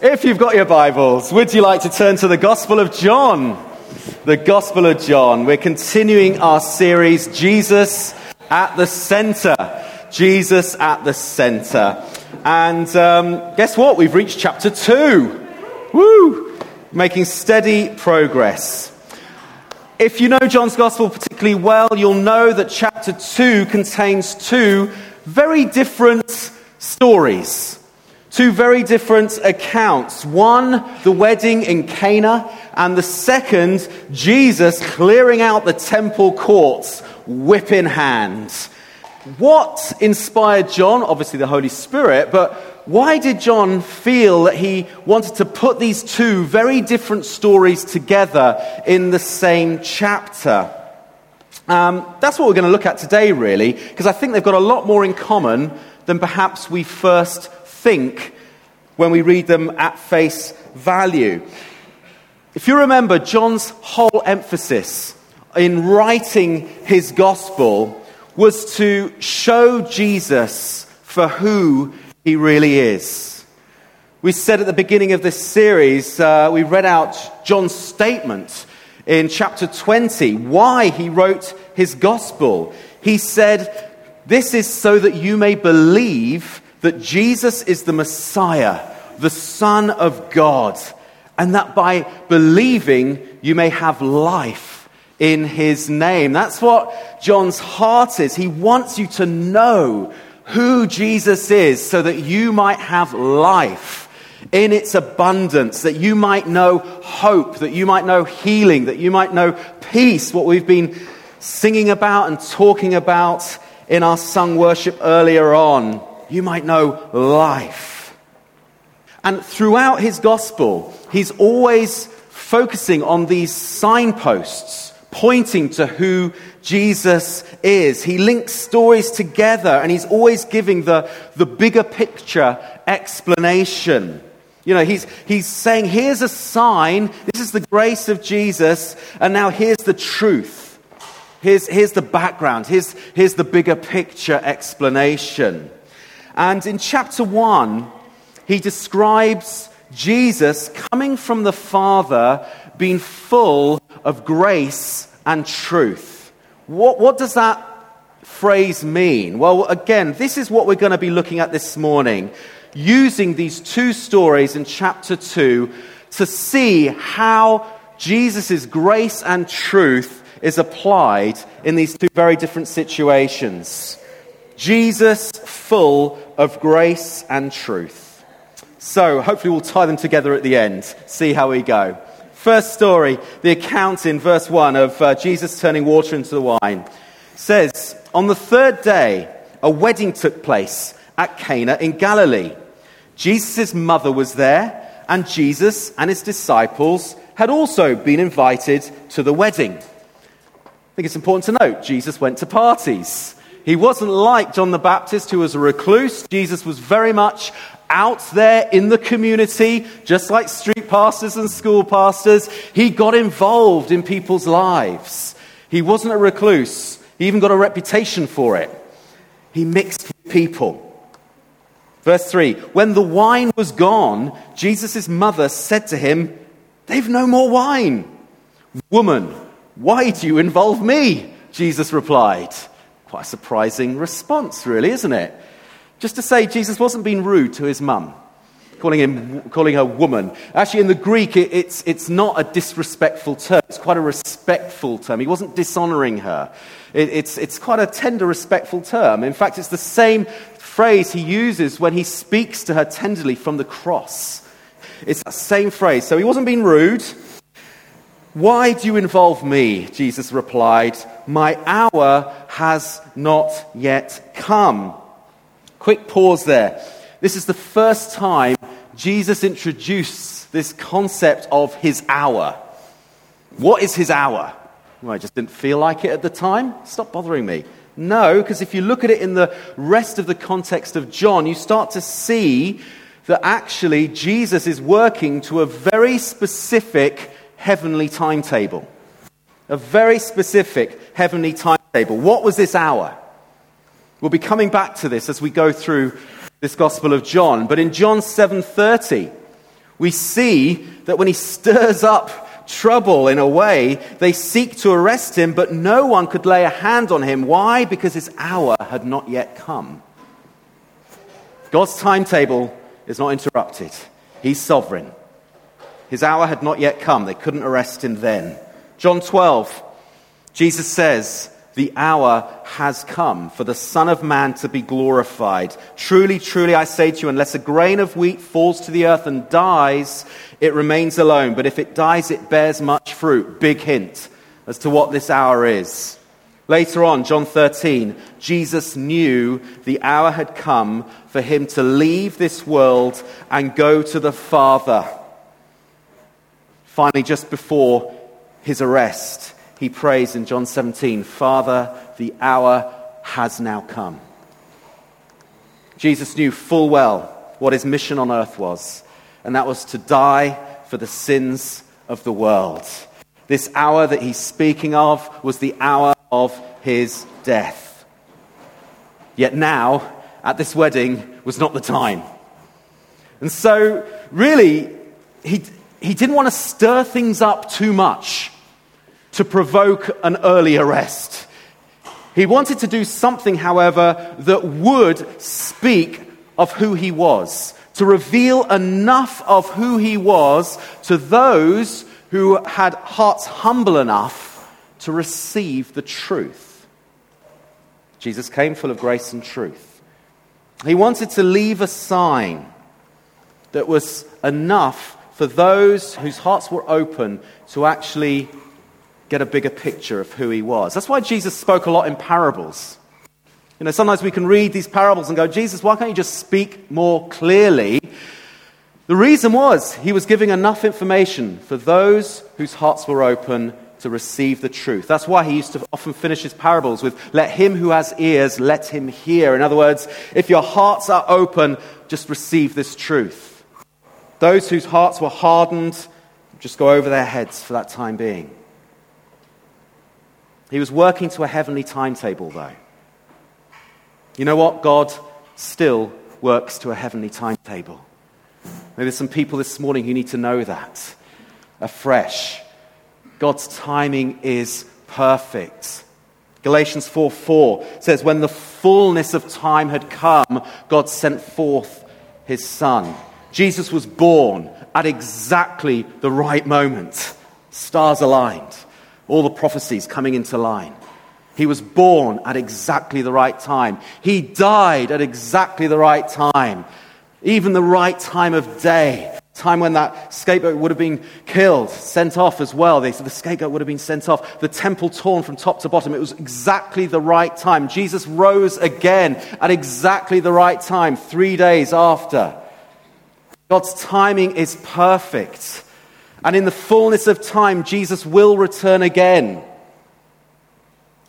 If you've got your Bibles, would you like to turn to the Gospel of John? The Gospel of John. We're continuing our series, Jesus at the Center. Jesus at the Center. And um, guess what? We've reached chapter 2. Woo! Making steady progress. If you know John's Gospel particularly well, you'll know that chapter 2 contains two very different stories. Two very different accounts. One, the wedding in Cana, and the second, Jesus clearing out the temple courts, whip in hand. What inspired John? Obviously, the Holy Spirit, but why did John feel that he wanted to put these two very different stories together in the same chapter? Um, that's what we're going to look at today, really, because I think they've got a lot more in common than perhaps we first think when we read them at face value. If you remember, John's whole emphasis in writing his gospel was to show Jesus for who he really is. We said at the beginning of this series, uh, we read out John's statement in chapter 20, why he wrote his gospel. He said, This is so that you may believe that Jesus is the Messiah, the Son of God, and that by believing you may have life in his name. That's what John's heart is. He wants you to know who Jesus is so that you might have life in its abundance, that you might know hope, that you might know healing, that you might know peace, what we've been singing about and talking about in our sung worship earlier on you might know life. And throughout his gospel, he's always focusing on these signposts pointing to who Jesus is. He links stories together and he's always giving the, the bigger picture explanation. You know, he's, he's saying, here's a sign, this is the grace of Jesus, and now here's the truth. Here's, here's the background, here's, here's the bigger picture explanation. And in chapter 1, he describes Jesus coming from the Father being full of grace and truth. What, what does that phrase mean? Well, again, this is what we're going to be looking at this morning, using these two stories in chapter 2 to see how Jesus' grace and truth is applied in these two very different situations. Jesus full of grace and truth. So, hopefully, we'll tie them together at the end, see how we go. First story, the account in verse 1 of uh, Jesus turning water into the wine says, On the third day, a wedding took place at Cana in Galilee. Jesus' mother was there, and Jesus and his disciples had also been invited to the wedding. I think it's important to note Jesus went to parties. He wasn't like John the Baptist, who was a recluse. Jesus was very much out there in the community, just like street pastors and school pastors. He got involved in people's lives. He wasn't a recluse, he even got a reputation for it. He mixed with people. Verse 3 When the wine was gone, Jesus' mother said to him, They've no more wine. Woman, why do you involve me? Jesus replied. Quite a surprising response, really, isn't it? Just to say Jesus wasn't being rude to his mum, calling, him, calling her woman. Actually, in the Greek, it, it's, it's not a disrespectful term, it's quite a respectful term. He wasn't dishonoring her. It, it's, it's quite a tender, respectful term. In fact, it's the same phrase he uses when he speaks to her tenderly from the cross. It's that same phrase. So he wasn't being rude. Why do you involve me? Jesus replied, My hour has not yet come. Quick pause there. This is the first time Jesus introduced this concept of his hour. What is his hour? Well, I just didn't feel like it at the time. Stop bothering me. No, because if you look at it in the rest of the context of John, you start to see that actually Jesus is working to a very specific heavenly timetable. A very specific heavenly timetable. What was this hour? We'll be coming back to this as we go through this Gospel of John. But in John 7:30, We see that when he stirs up trouble in a way, they seek to arrest him, but no one could lay a hand on him. Why? Because his hour had not yet come. God's timetable is not interrupted, he's sovereign. His hour had not yet come. They couldn't arrest him then. John 12, Jesus says, the hour has come for the Son of Man to be glorified. Truly, truly, I say to you, unless a grain of wheat falls to the earth and dies, it remains alone. But if it dies, it bears much fruit. Big hint as to what this hour is. Later on, John 13, Jesus knew the hour had come for him to leave this world and go to the Father. Finally, just before his arrest, he prays in John 17, Father, the hour has now come. Jesus knew full well what his mission on earth was, and that was to die for the sins of the world. This hour that he's speaking of was the hour of his death. Yet now, at this wedding, was not the time. And so, really, he, he didn't want to stir things up too much to provoke an early arrest. He wanted to do something, however, that would speak of who he was, to reveal enough of who he was to those who had hearts humble enough to receive the truth. Jesus came full of grace and truth. He wanted to leave a sign that was enough for those whose hearts were open to actually get a bigger picture of who he was. That's why Jesus spoke a lot in parables. You know, sometimes we can read these parables and go, Jesus, why can't you just speak more clearly? The reason was he was giving enough information for those whose hearts were open to receive the truth. That's why he used to often finish his parables with, Let him who has ears, let him hear. In other words, if your hearts are open, just receive this truth. Those whose hearts were hardened, just go over their heads for that time being. He was working to a heavenly timetable, though. You know what? God still works to a heavenly timetable. Maybe there's some people this morning who need to know that afresh. God's timing is perfect. Galatians 4 4 says, When the fullness of time had come, God sent forth his Son. Jesus was born at exactly the right moment, stars aligned all the prophecies coming into line. He was born at exactly the right time. He died at exactly the right time, even the right time of day. Time when that scapegoat would have been killed, sent off as well. They said the scapegoat would have been sent off. The temple torn from top to bottom. It was exactly the right time. Jesus rose again at exactly the right time, three days after. God's timing is perfect. And in the fullness of time, Jesus will return again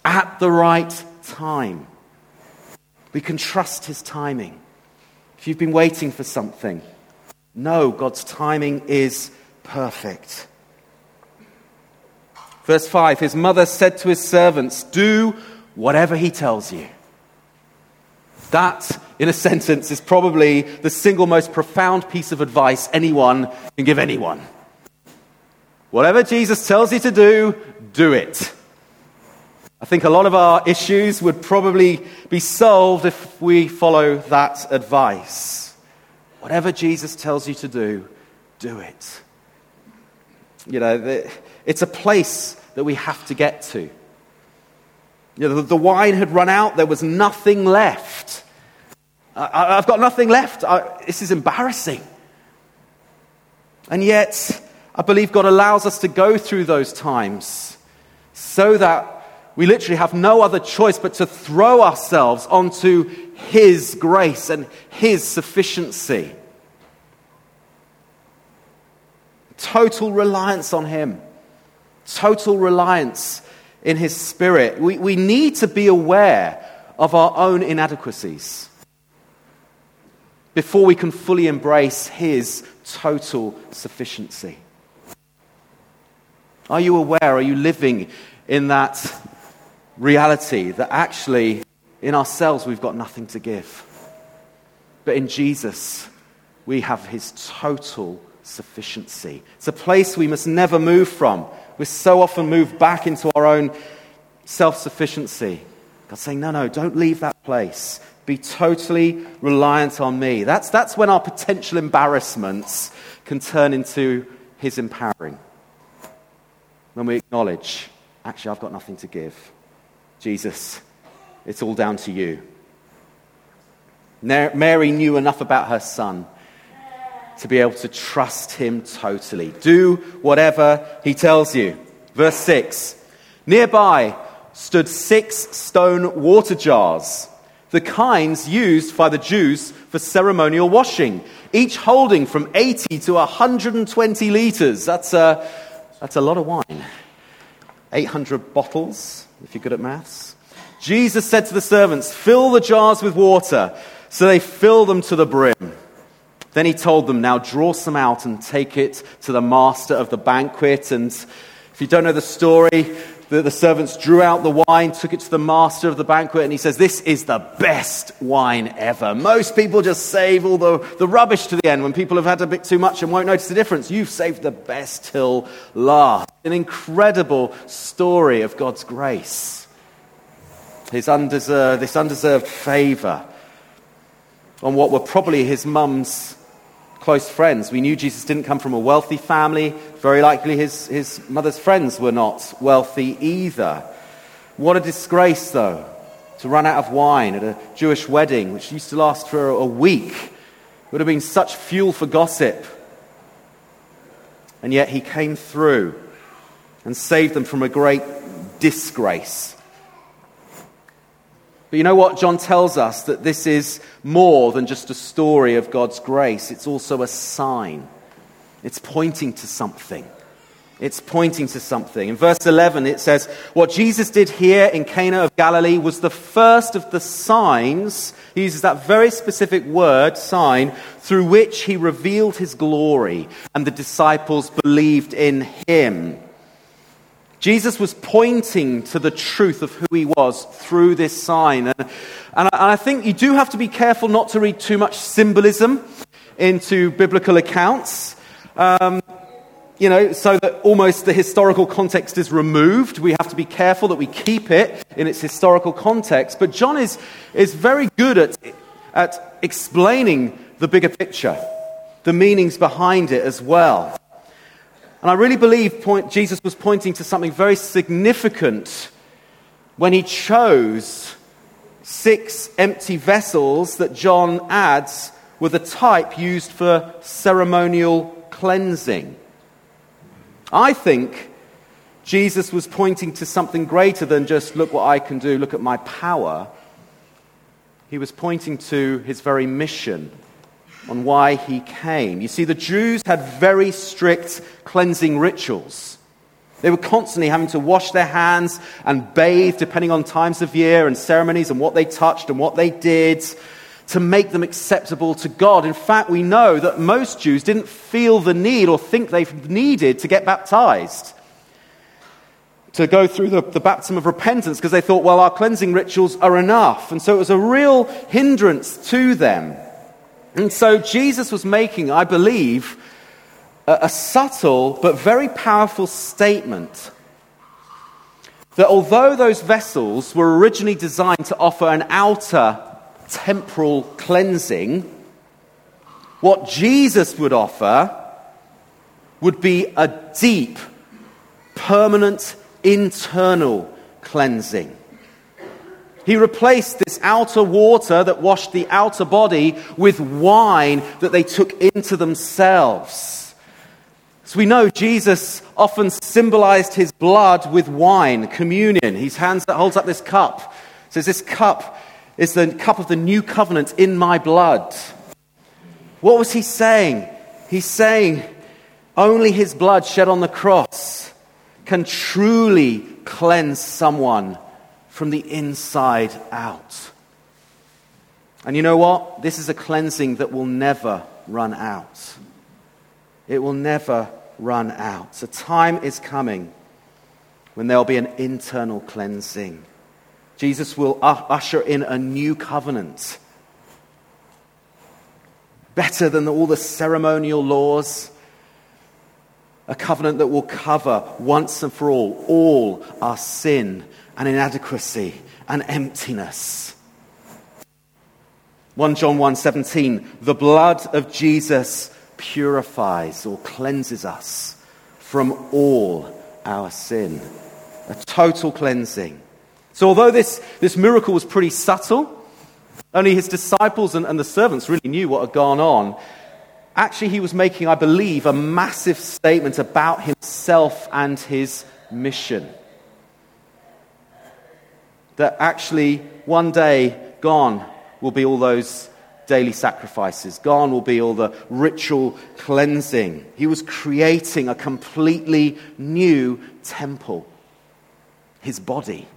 at the right time. We can trust his timing. If you've been waiting for something, no, God's timing is perfect. Verse 5 His mother said to his servants, Do whatever he tells you. That, in a sentence, is probably the single most profound piece of advice anyone can give anyone. Whatever Jesus tells you to do, do it. I think a lot of our issues would probably be solved if we follow that advice. Whatever Jesus tells you to do, do it. You know, it's a place that we have to get to. You know, the wine had run out, there was nothing left. I, have got nothing left. I, this is embarrassing. And yet, I believe God allows us to go through those times so that we literally have no other choice but to throw ourselves onto His grace and His sufficiency. Total reliance on Him, total reliance in His Spirit. We, we need to be aware of our own inadequacies before we can fully embrace His total sufficiency. Are you aware? Are you living in that reality that actually in ourselves we've got nothing to give? But in Jesus, we have his total sufficiency. It's a place we must never move from. We so often move back into our own self sufficiency. God's saying, no, no, don't leave that place. Be totally reliant on me. That's, that's when our potential embarrassments can turn into His empowering. When we acknowledge, actually, I've got nothing to give. Jesus, it's all down to you. Mary knew enough about her son to be able to trust him totally. Do whatever he tells you. Verse 6 Nearby stood six stone water jars, the kinds used by the Jews for ceremonial washing, each holding from 80 to 120 litres. That's a, that's a lot of wine. 800 bottles, if you're good at maths. Jesus said to the servants, Fill the jars with water. So they filled them to the brim. Then he told them, Now draw some out and take it to the master of the banquet. And if you don't know the story, the, the, servants drew out the wine, took it to the master of the banquet, and he says, This is the best wine ever. Most people just save all the, the rubbish to the end when people have had a bit too much and won't notice the difference. You've saved the best till last. An incredible story of God's grace. His undeserved, this undeserved favor on what were probably his mum's close friends. We knew Jesus didn't come from a wealthy family. Very likely his, his mother's friends were not wealthy either. What a disgrace, though, to run out of wine at a Jewish wedding, which used to last for a week. It would have been such fuel for gossip. And yet he came through and saved them from a great disgrace. But you know what? John tells us that this is more than just a story of God's grace, it's also a sign. It's pointing to something. It's pointing to something. In verse 11, it says, What Jesus did here in Cana of Galilee was the first of the signs, he uses that very specific word, sign, through which he revealed his glory, and the disciples believed in him. Jesus was pointing to the truth of who he was through this sign. And, and, I, think you do have to be careful not to read too much symbolism into biblical accounts. Um, you know, so that almost the historical context is removed. We have to be careful that we keep it in its historical context. But John is, is very good at, at explaining the bigger picture, the meanings behind it as well. And I really believe point, Jesus was pointing to something very significant when he chose six empty vessels that John adds were the type used for ceremonial cleansing. I think Jesus was pointing to something greater than just look what I can do, look at my power. He was pointing to his very mission on why he came. You see, the Jews had very strict cleansing rituals. They were constantly having to wash their hands and bathe, depending on times of year and ceremonies and what they touched and what they did, to make them acceptable to God. In fact, we know that most Jews didn't feel the need or think they needed to get baptized, to go through the, the baptism of repentance, because they thought, well, our cleansing rituals are enough. And so it was a real hindrance to them. And so Jesus was making, I believe, a, a subtle but very powerful statement that although those vessels were originally designed to offer an outer temporal cleansing, what Jesus would offer would be a deep, permanent, internal cleansing. He replaced this outer water that washed the outer body with wine that they took into themselves. So we know Jesus often symbolized his blood with wine, communion. His hands that holds up this cup. Says, This cup is the cup of the new covenant in my blood. What was he saying? He's saying only his blood shed on the cross can truly cleanse someone from the inside out. And you know what? This is a cleansing that will never run out. It will never run out. So, time is coming when there'll be an internal cleansing. Jesus will usher in a new covenant. Better than all the ceremonial laws, a covenant that will cover once and for all all our sin and inadequacy and emptiness. 1 John 1:17 The blood of Jesus purifies or cleanses us from all our sin. A total cleansing. So although this, this miracle was pretty subtle, only his disciples and, and the servants really knew what had gone on. Actually, he was making, I believe, a massive statement about himself and his mission. That actually, one day, gone will be all those daily sacrifices. Gone will be all the ritual cleansing. He was creating a completely new temple, his body.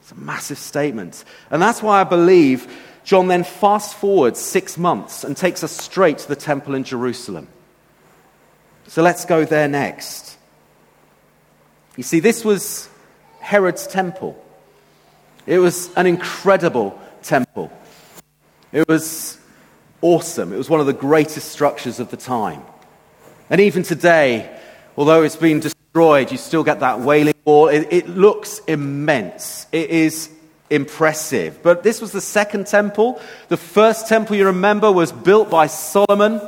It's a massive statement. And that's why I believe John then fast forwards six months and takes us straight to the temple in Jerusalem. So let's go there next. You see, this was Herod's temple. It was an incredible temple. It was awesome. It was one of the greatest structures of the time. And even today, although it's been destroyed, you still get that wailing wall. It, it, looks immense. It is impressive. But this was the second temple. The first temple, you remember, was built by Solomon.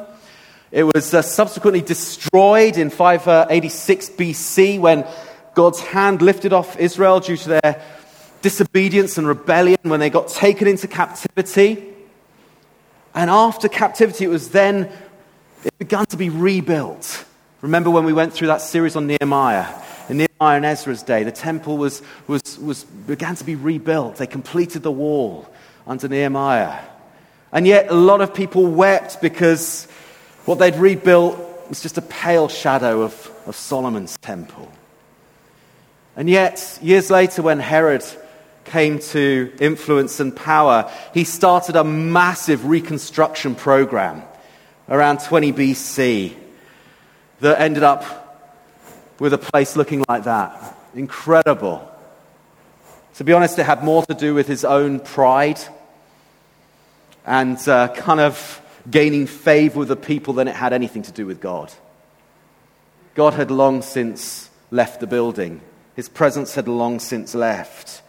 It was uh, subsequently destroyed in 586 BC when God's hand lifted off Israel due to their disobedience and rebellion when they got taken into captivity. And after captivity, it was then, it began to be rebuilt. Remember when we went through that series on Nehemiah? In Nehemiah and Ezra's day, the temple was, was, was, began to be rebuilt. They completed the wall under Nehemiah. And yet, a lot of people wept because what they'd rebuilt was just a pale shadow of, of Solomon's temple. And yet, years later, when Herod came to influence and power, he started a massive reconstruction program around 20 BC that ended up with a place looking like that. Incredible. To be honest, it had more to do with his own pride and uh, kind of gaining favor with the people than it had anything to do with God. God had long since left the building, his presence had long since left.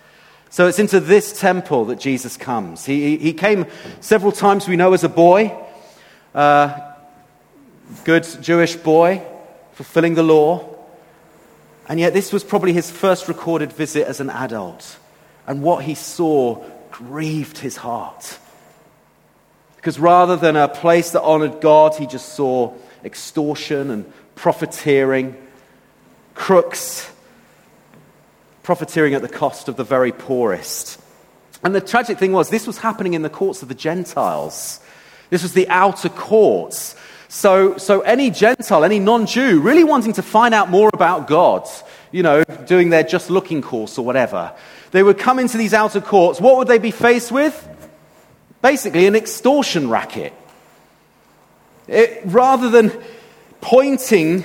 So it's into this temple that Jesus comes. He, he came several times, we know, as a boy, uh, good Jewish boy, fulfilling the law. And yet, this was probably his first recorded visit as an adult. And what he saw grieved his heart. Because rather than a place that honored God, he just saw extortion and profiteering, crooks profiteering at the cost of the very poorest. And the tragic thing was, this was happening in the courts of the Gentiles. This was the outer courts. So, so any Gentile, any non Jew, really wanting to find out more about God, you know, doing their just looking course or whatever, they would come into these outer courts. What would they be faced with? Basically, an extortion racket. It, rather than pointing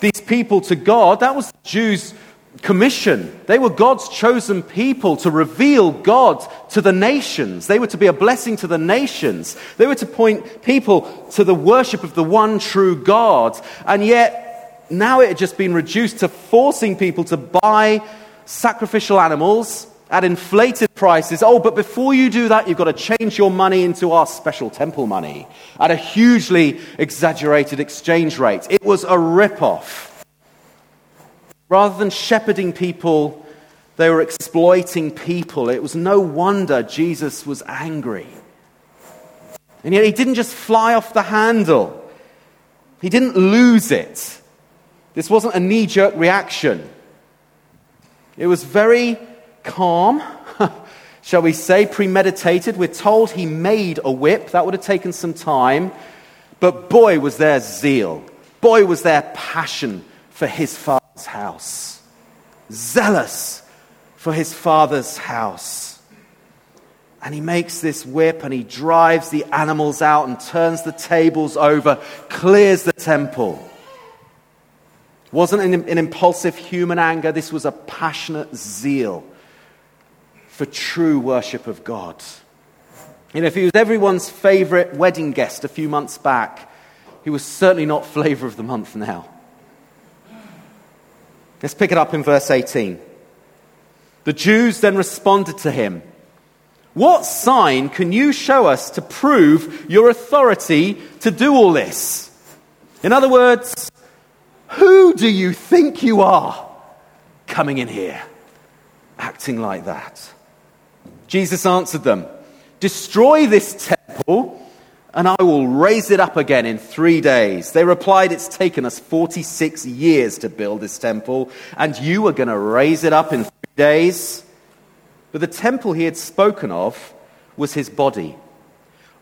these people to God, that was the Jews' commission. They were God's chosen people to reveal God to the nations. They were to be a blessing to the nations. They were to point people to the worship of the one true God. And yet, now it had just been reduced to forcing people to buy sacrificial animals at inflated prices. Oh, but before you do that, you've got to change your money into our special temple money at a hugely exaggerated exchange rate. It was a rip-off. Rather than shepherding people, they were exploiting people. It was no wonder Jesus was angry. And yet he didn't just fly off the handle, he didn't lose it. This wasn't a knee jerk reaction. It was very calm, shall we say, premeditated. We're told he made a whip. That would have taken some time. But boy, was there zeal. Boy, was there passion for his father's house, zealous for his father's house. And he makes this whip and he drives the animals out and turns the tables over, clears the temple. It wasn't an, an impulsive human anger, this was a passionate zeal for true worship of God. You know, if he was everyone's favorite wedding guest a few months back, he was certainly not flavor of the month now. Let's pick it up in verse 18. The Jews then responded to him, What sign can you show us to prove your authority to do all this? In other words, who do you think you are coming in here, acting like that? Jesus answered them, Destroy this temple, and I will raise it up again in three days. They replied, It's taken us 46 years to build this temple, and you are going to raise it up in three days. But the temple he had spoken of was his body.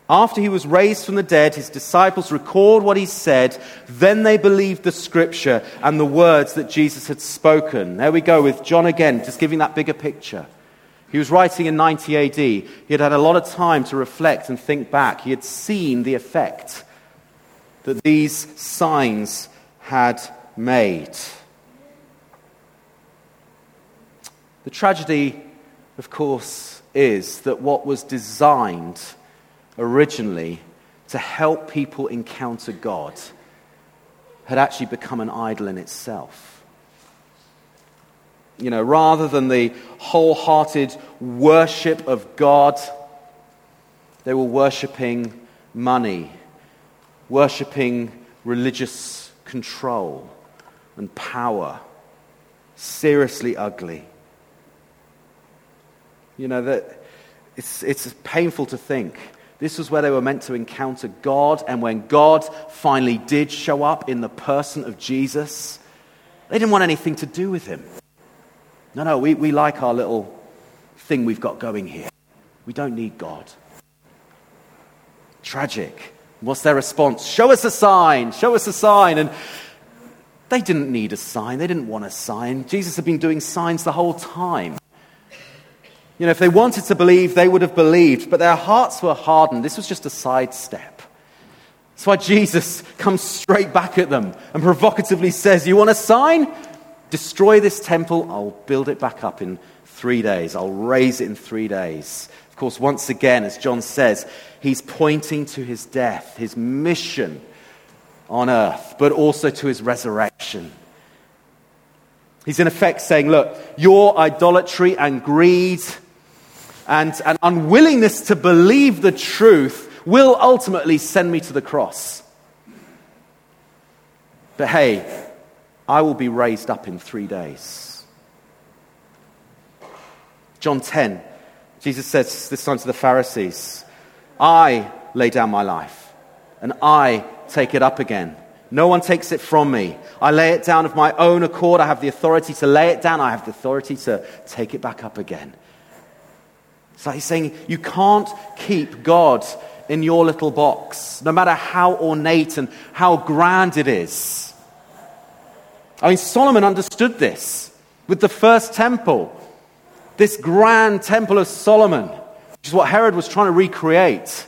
After he was raised from the dead, his disciples record what he said. Then they believed the scripture and the words that Jesus had spoken. There we go with John again, just giving that bigger picture. He was writing in 90 AD. He had had a lot of time to reflect and think back. He had seen the effect that these signs had made. The tragedy, of course, is that what was designed originally to help people encounter God had actually become an idol in itself. You know, rather than the wholehearted worship of God, they were worshipping money, worshipping religious control and power. Seriously ugly. You know, that it's, it's painful to think this was where they were meant to encounter God, and when God finally did show up in the person of Jesus, they didn't want anything to do with him. No, no, we, we like our little thing we've got going here. We don't need God. Tragic. What's their response? Show us a sign. Show us a sign. And they didn't need a sign. They didn't want a sign. Jesus had been doing signs the whole time. You know, if they wanted to believe, they would have believed, but their hearts were hardened. This was just a sidestep. That's why Jesus comes straight back at them and provocatively says, You want a sign? Destroy this temple, I'll build it back up in three days. I'll raise it in three days. Of course, once again, as John says, he's pointing to his death, his mission on earth, but also to his resurrection. He's in effect saying, Look, your idolatry and greed and an unwillingness to believe the truth will ultimately send me to the cross. But hey, I will be raised up in three days. John 10, Jesus says this time to the Pharisees I lay down my life, and I take it up again. No one takes it from me. I lay it down of my own accord. I have the authority to lay it down. I have the authority to take it back up again. It's like he's saying you can't keep God in your little box, no matter how ornate and how grand it is. I mean, Solomon understood this with the first temple, this grand temple of Solomon, which is what Herod was trying to recreate.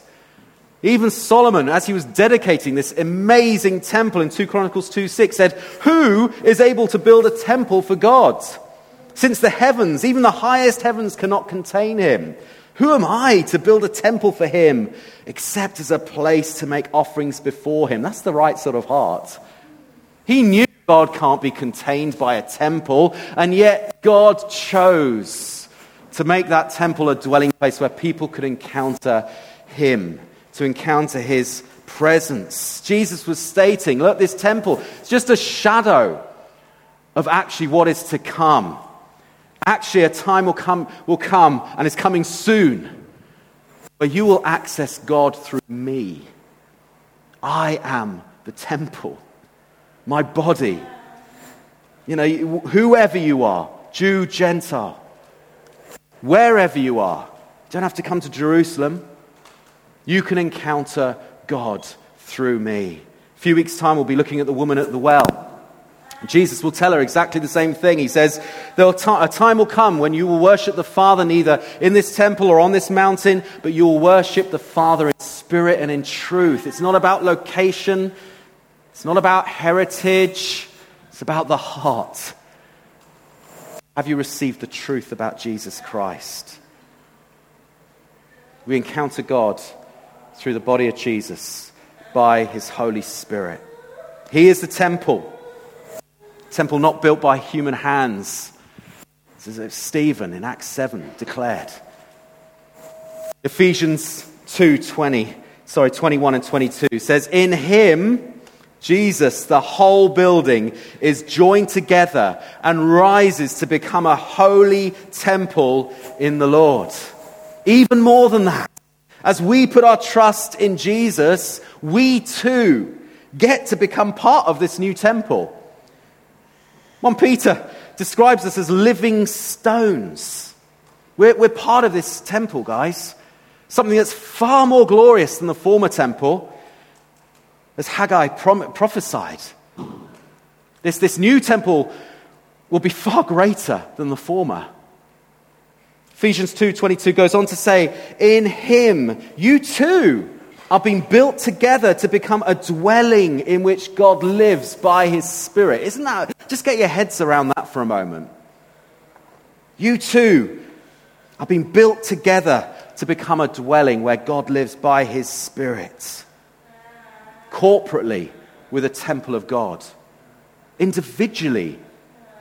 Even Solomon, as he was dedicating this amazing temple in 2 Chronicles 2 6, said, Who is able to build a temple for God? Since the heavens, even the highest heavens, cannot contain him. Who am I to build a temple for him except as a place to make offerings before him? That's the right sort of heart. He knew God can't be contained by a temple, and yet God chose to make that temple a dwelling place where people could encounter him, to encounter his presence. Jesus was stating, look, this temple is just a shadow of actually what is to come. Actually, a time will come, will come and is coming soon where you will access God through me. I am the temple, my body. You know, whoever you are, Jew, Gentile, wherever you are, you don't have to come to Jerusalem. You can encounter God through me. A few weeks' time, we'll be looking at the woman at the well. Jesus will tell her exactly the same thing. He says, There A time will come when you will worship the Father neither in this temple or on this mountain, but you will worship the Father in spirit and in truth. It's not about location, it's not about heritage, it's about the heart. Have you received the truth about Jesus Christ? We encounter God through the body of Jesus by his Holy Spirit. He is the temple temple not built by human hands. This is what Stephen in Acts 7 declared. Ephesians 2:20, sorry, 21 and 22 says, "In him Jesus, the whole building is joined together and rises to become a holy temple in the Lord." Even more than that, as we put our trust in Jesus, we too get to become part of this new temple. 1 Peter describes us as living stones. We're, we're part of this temple, guys. Something that's far more glorious than the former temple, as Haggai prom- prophesied. This, this new temple will be far greater than the former. Ephesians 2:22 goes on to say, "In him you too are being built together to become a dwelling in which God lives by his spirit." Isn't that just get your heads around that for a moment. You too are being built together to become a dwelling where God lives by his spirit. Corporately with a temple of God. Individually,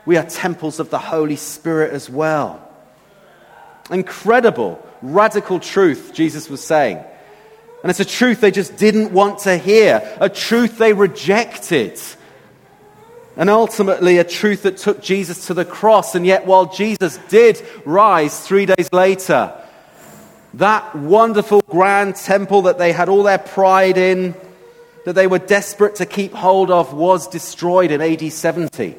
we are temples of the Holy Spirit as well. Incredible, radical truth Jesus was saying. And it's a truth they just didn't want to hear, a truth they rejected. And ultimately, a truth that took Jesus to the cross. And yet, while Jesus did rise three days later, that wonderful grand temple that they had all their pride in, that they were desperate to keep hold of, was destroyed in AD 70,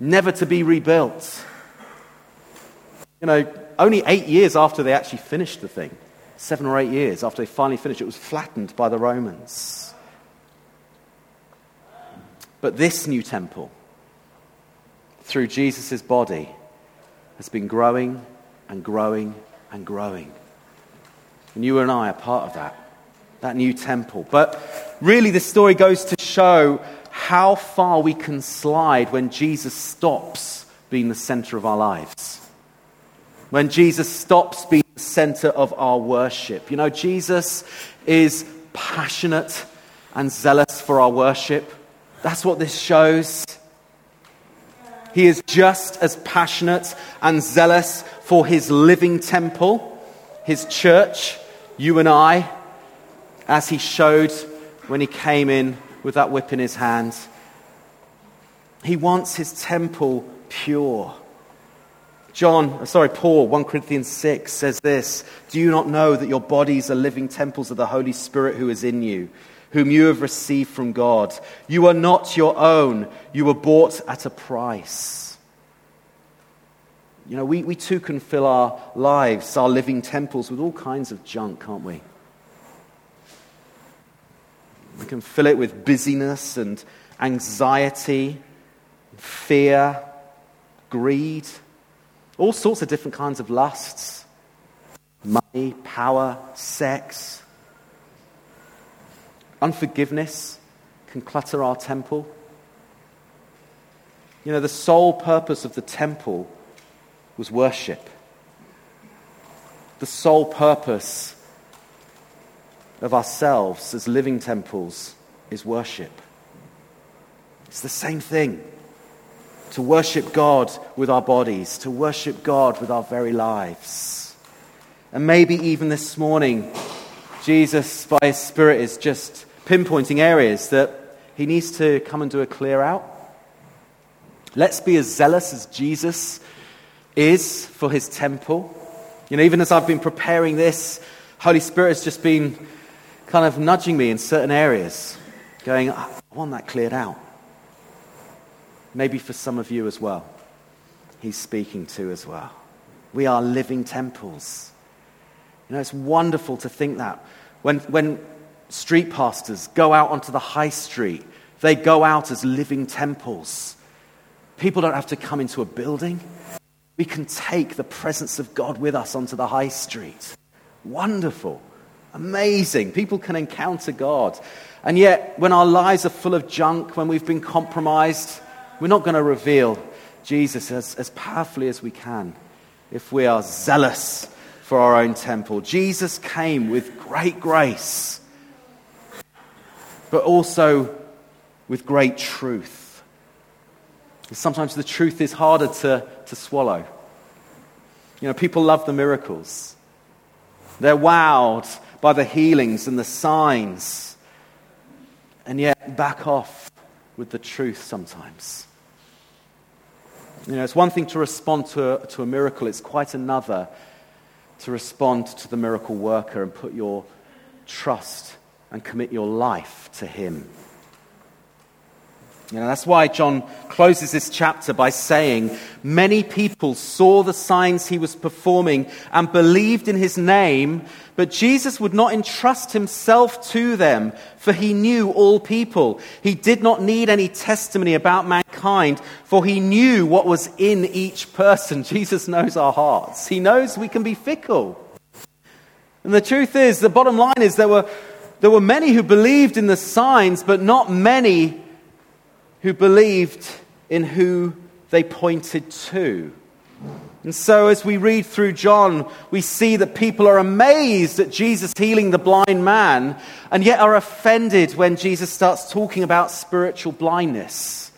never to be rebuilt. You know, only eight years after they actually finished the thing, seven or eight years after they finally finished, it was flattened by the Romans. But this new temple, through Jesus' body, has been growing and growing and growing. And you and I are part of that, that new temple. But really, this story goes to show how far we can slide when Jesus stops being the center of our lives when Jesus stops being the center of our worship. You know, Jesus is passionate and zealous for our worship. That's what this shows. He is just as passionate and zealous for his living temple, his church, you and I, as he showed when he came in with that whip in his hand. He wants his temple pure. John, uh, sorry, Paul, 1 Corinthians 6 says this Do you not know that your bodies are living temples of the Holy Spirit who is in you, whom you have received from God? You are not your own, you were bought at a price. You know, we, we too can fill our lives, our living temples, with all kinds of junk, can't we? We can fill it with busyness and anxiety, fear, greed all sorts of different kinds of lusts money, power, sex. Unforgiveness can clutter our temple. You know, the sole purpose of the temple was worship. The sole purpose of ourselves as living temples is worship. It's the same thing to worship God with our bodies, to worship God with our very lives. And maybe even this morning, Jesus, by His Spirit, is just pinpointing areas that He needs to come and do a clear out. Let's be as zealous as Jesus is for His temple. You know, even as I've been preparing this, Holy Spirit has just been kind of nudging me in certain areas, going, I want that cleared out. Maybe for some of you as well. He's speaking to as well. We are living temples. You know, it's wonderful to think that. When, when street pastors go out onto the high street, they go out as living temples. People don't have to come into a building. We can take the presence of God with us onto the high street. Wonderful. Amazing. People can encounter God. And yet, when our lives are full of junk, when we've been compromised, we're not going to reveal Jesus as, as powerfully as we can if we are zealous for our own temple. Jesus came with great grace, but also with great truth. Sometimes the truth is harder to, to swallow. You know, people love the miracles. They're wowed by the healings and the signs, and yet back off with the truth sometimes. You know, it's one thing to respond to a, to a miracle, it's quite another to respond to the miracle worker and put your trust and commit your life to him. You know, that's why John closes this chapter by saying, Many people saw the signs he was performing and believed in his name, but Jesus would not entrust himself to them, for he knew all people. He did not need any testimony about mankind, for he knew what was in each person. Jesus knows our hearts, he knows we can be fickle. And the truth is, the bottom line is, there were, there were many who believed in the signs, but not many who believed in who they pointed to. And so, as we read through John, we see that people are amazed at Jesus healing the blind man, and yet are offended when Jesus starts talking about spiritual blindness.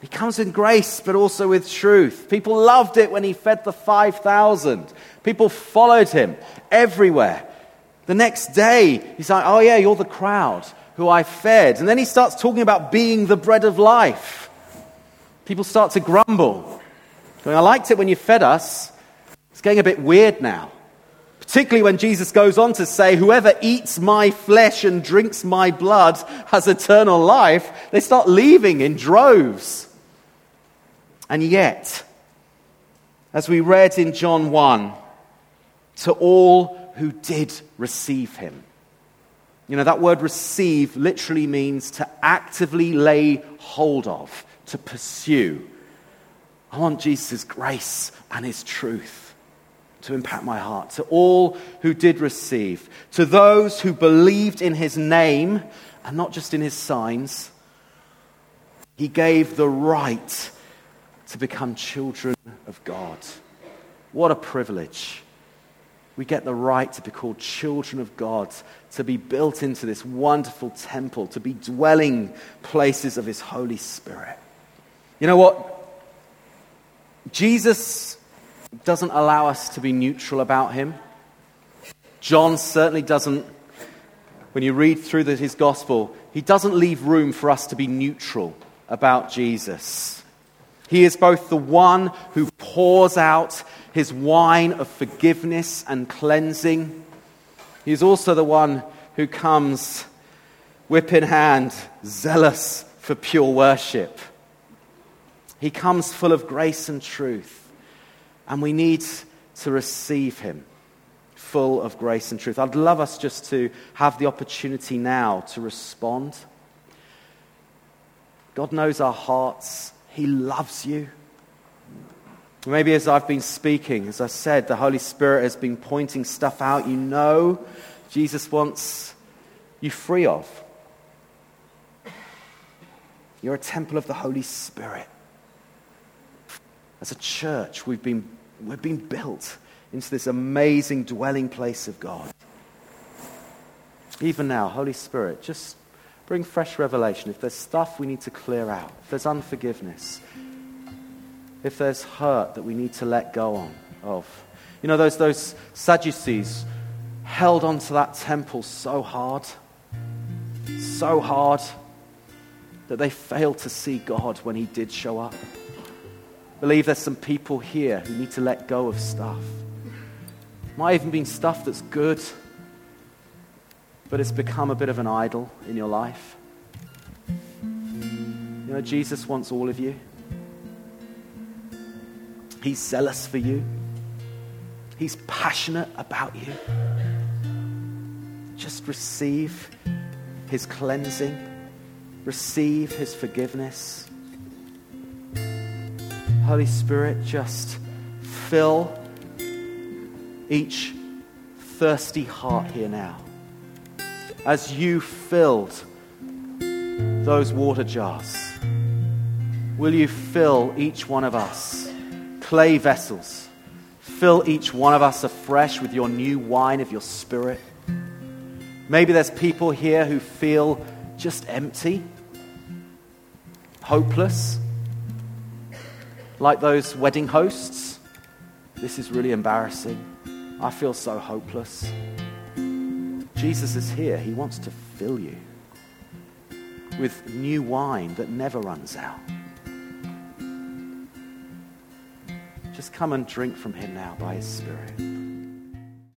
He comes in grace, but also with truth. People loved it when he fed the 5,000. People followed him everywhere. The next day, he's like, Oh, yeah, you're the crowd who I fed. And then he starts talking about being the bread of life. People start to grumble. Going, I liked it when you fed us. It's getting a bit weird now. Particularly when Jesus goes on to say, Whoever eats my flesh and drinks my blood has eternal life. They start leaving in droves. And yet, as we read in John 1, to all who did receive him, you know, that word receive literally means to actively lay hold of, to pursue. I want Jesus' grace and his truth to impact my heart. To all who did receive, to those who believed in his name and not just in his signs, he gave the right to become children of God. What a privilege we get the right to be called children of God, to be built into this wonderful temple, to be dwelling places of His Holy Spirit. You know what? Jesus doesn't allow us to be neutral about Him. John certainly doesn't, when you read through the, his gospel, he doesn't leave room for us to be neutral about Jesus. He is both the one who pours out his wine of forgiveness and cleansing. He is also the one who comes, whip in hand, zealous for pure worship. He comes full of grace and truth, and we need to receive him full of grace and truth. I'd love us just to have the opportunity now to respond. God knows our hearts. He loves you. Maybe as I've been speaking, as I said, the Holy Spirit has been pointing stuff out you know Jesus wants you free of. You're a temple of the Holy Spirit. As a church, we've been, we've been built into this amazing dwelling place of God. Even now, Holy Spirit, just bring fresh revelation. If there's stuff we need to clear out, if there's unforgiveness, if there's hurt that we need to let go on of. You know, those, those Sadducees held onto that temple so hard, so hard, that they failed to see God when He did show up. Believe there's some people here who need to let go of stuff. It Might even be stuff that's good but it's become a bit of an idol in your life. You know, Jesus wants all of you. He's zealous for you. He's passionate about you. Just receive his cleansing, receive his forgiveness. Holy Spirit, just fill each thirsty heart here now as you filled those water jars, will you fill each one of us, clay vessels, fill each one of us afresh with your new wine of your spirit? Maybe there's people here who feel just empty, hopeless. Like those wedding hosts, this is really embarrassing. I feel so hopeless. Jesus is here. He wants to fill you with new wine that never runs out. Just come and drink from him now by his Spirit.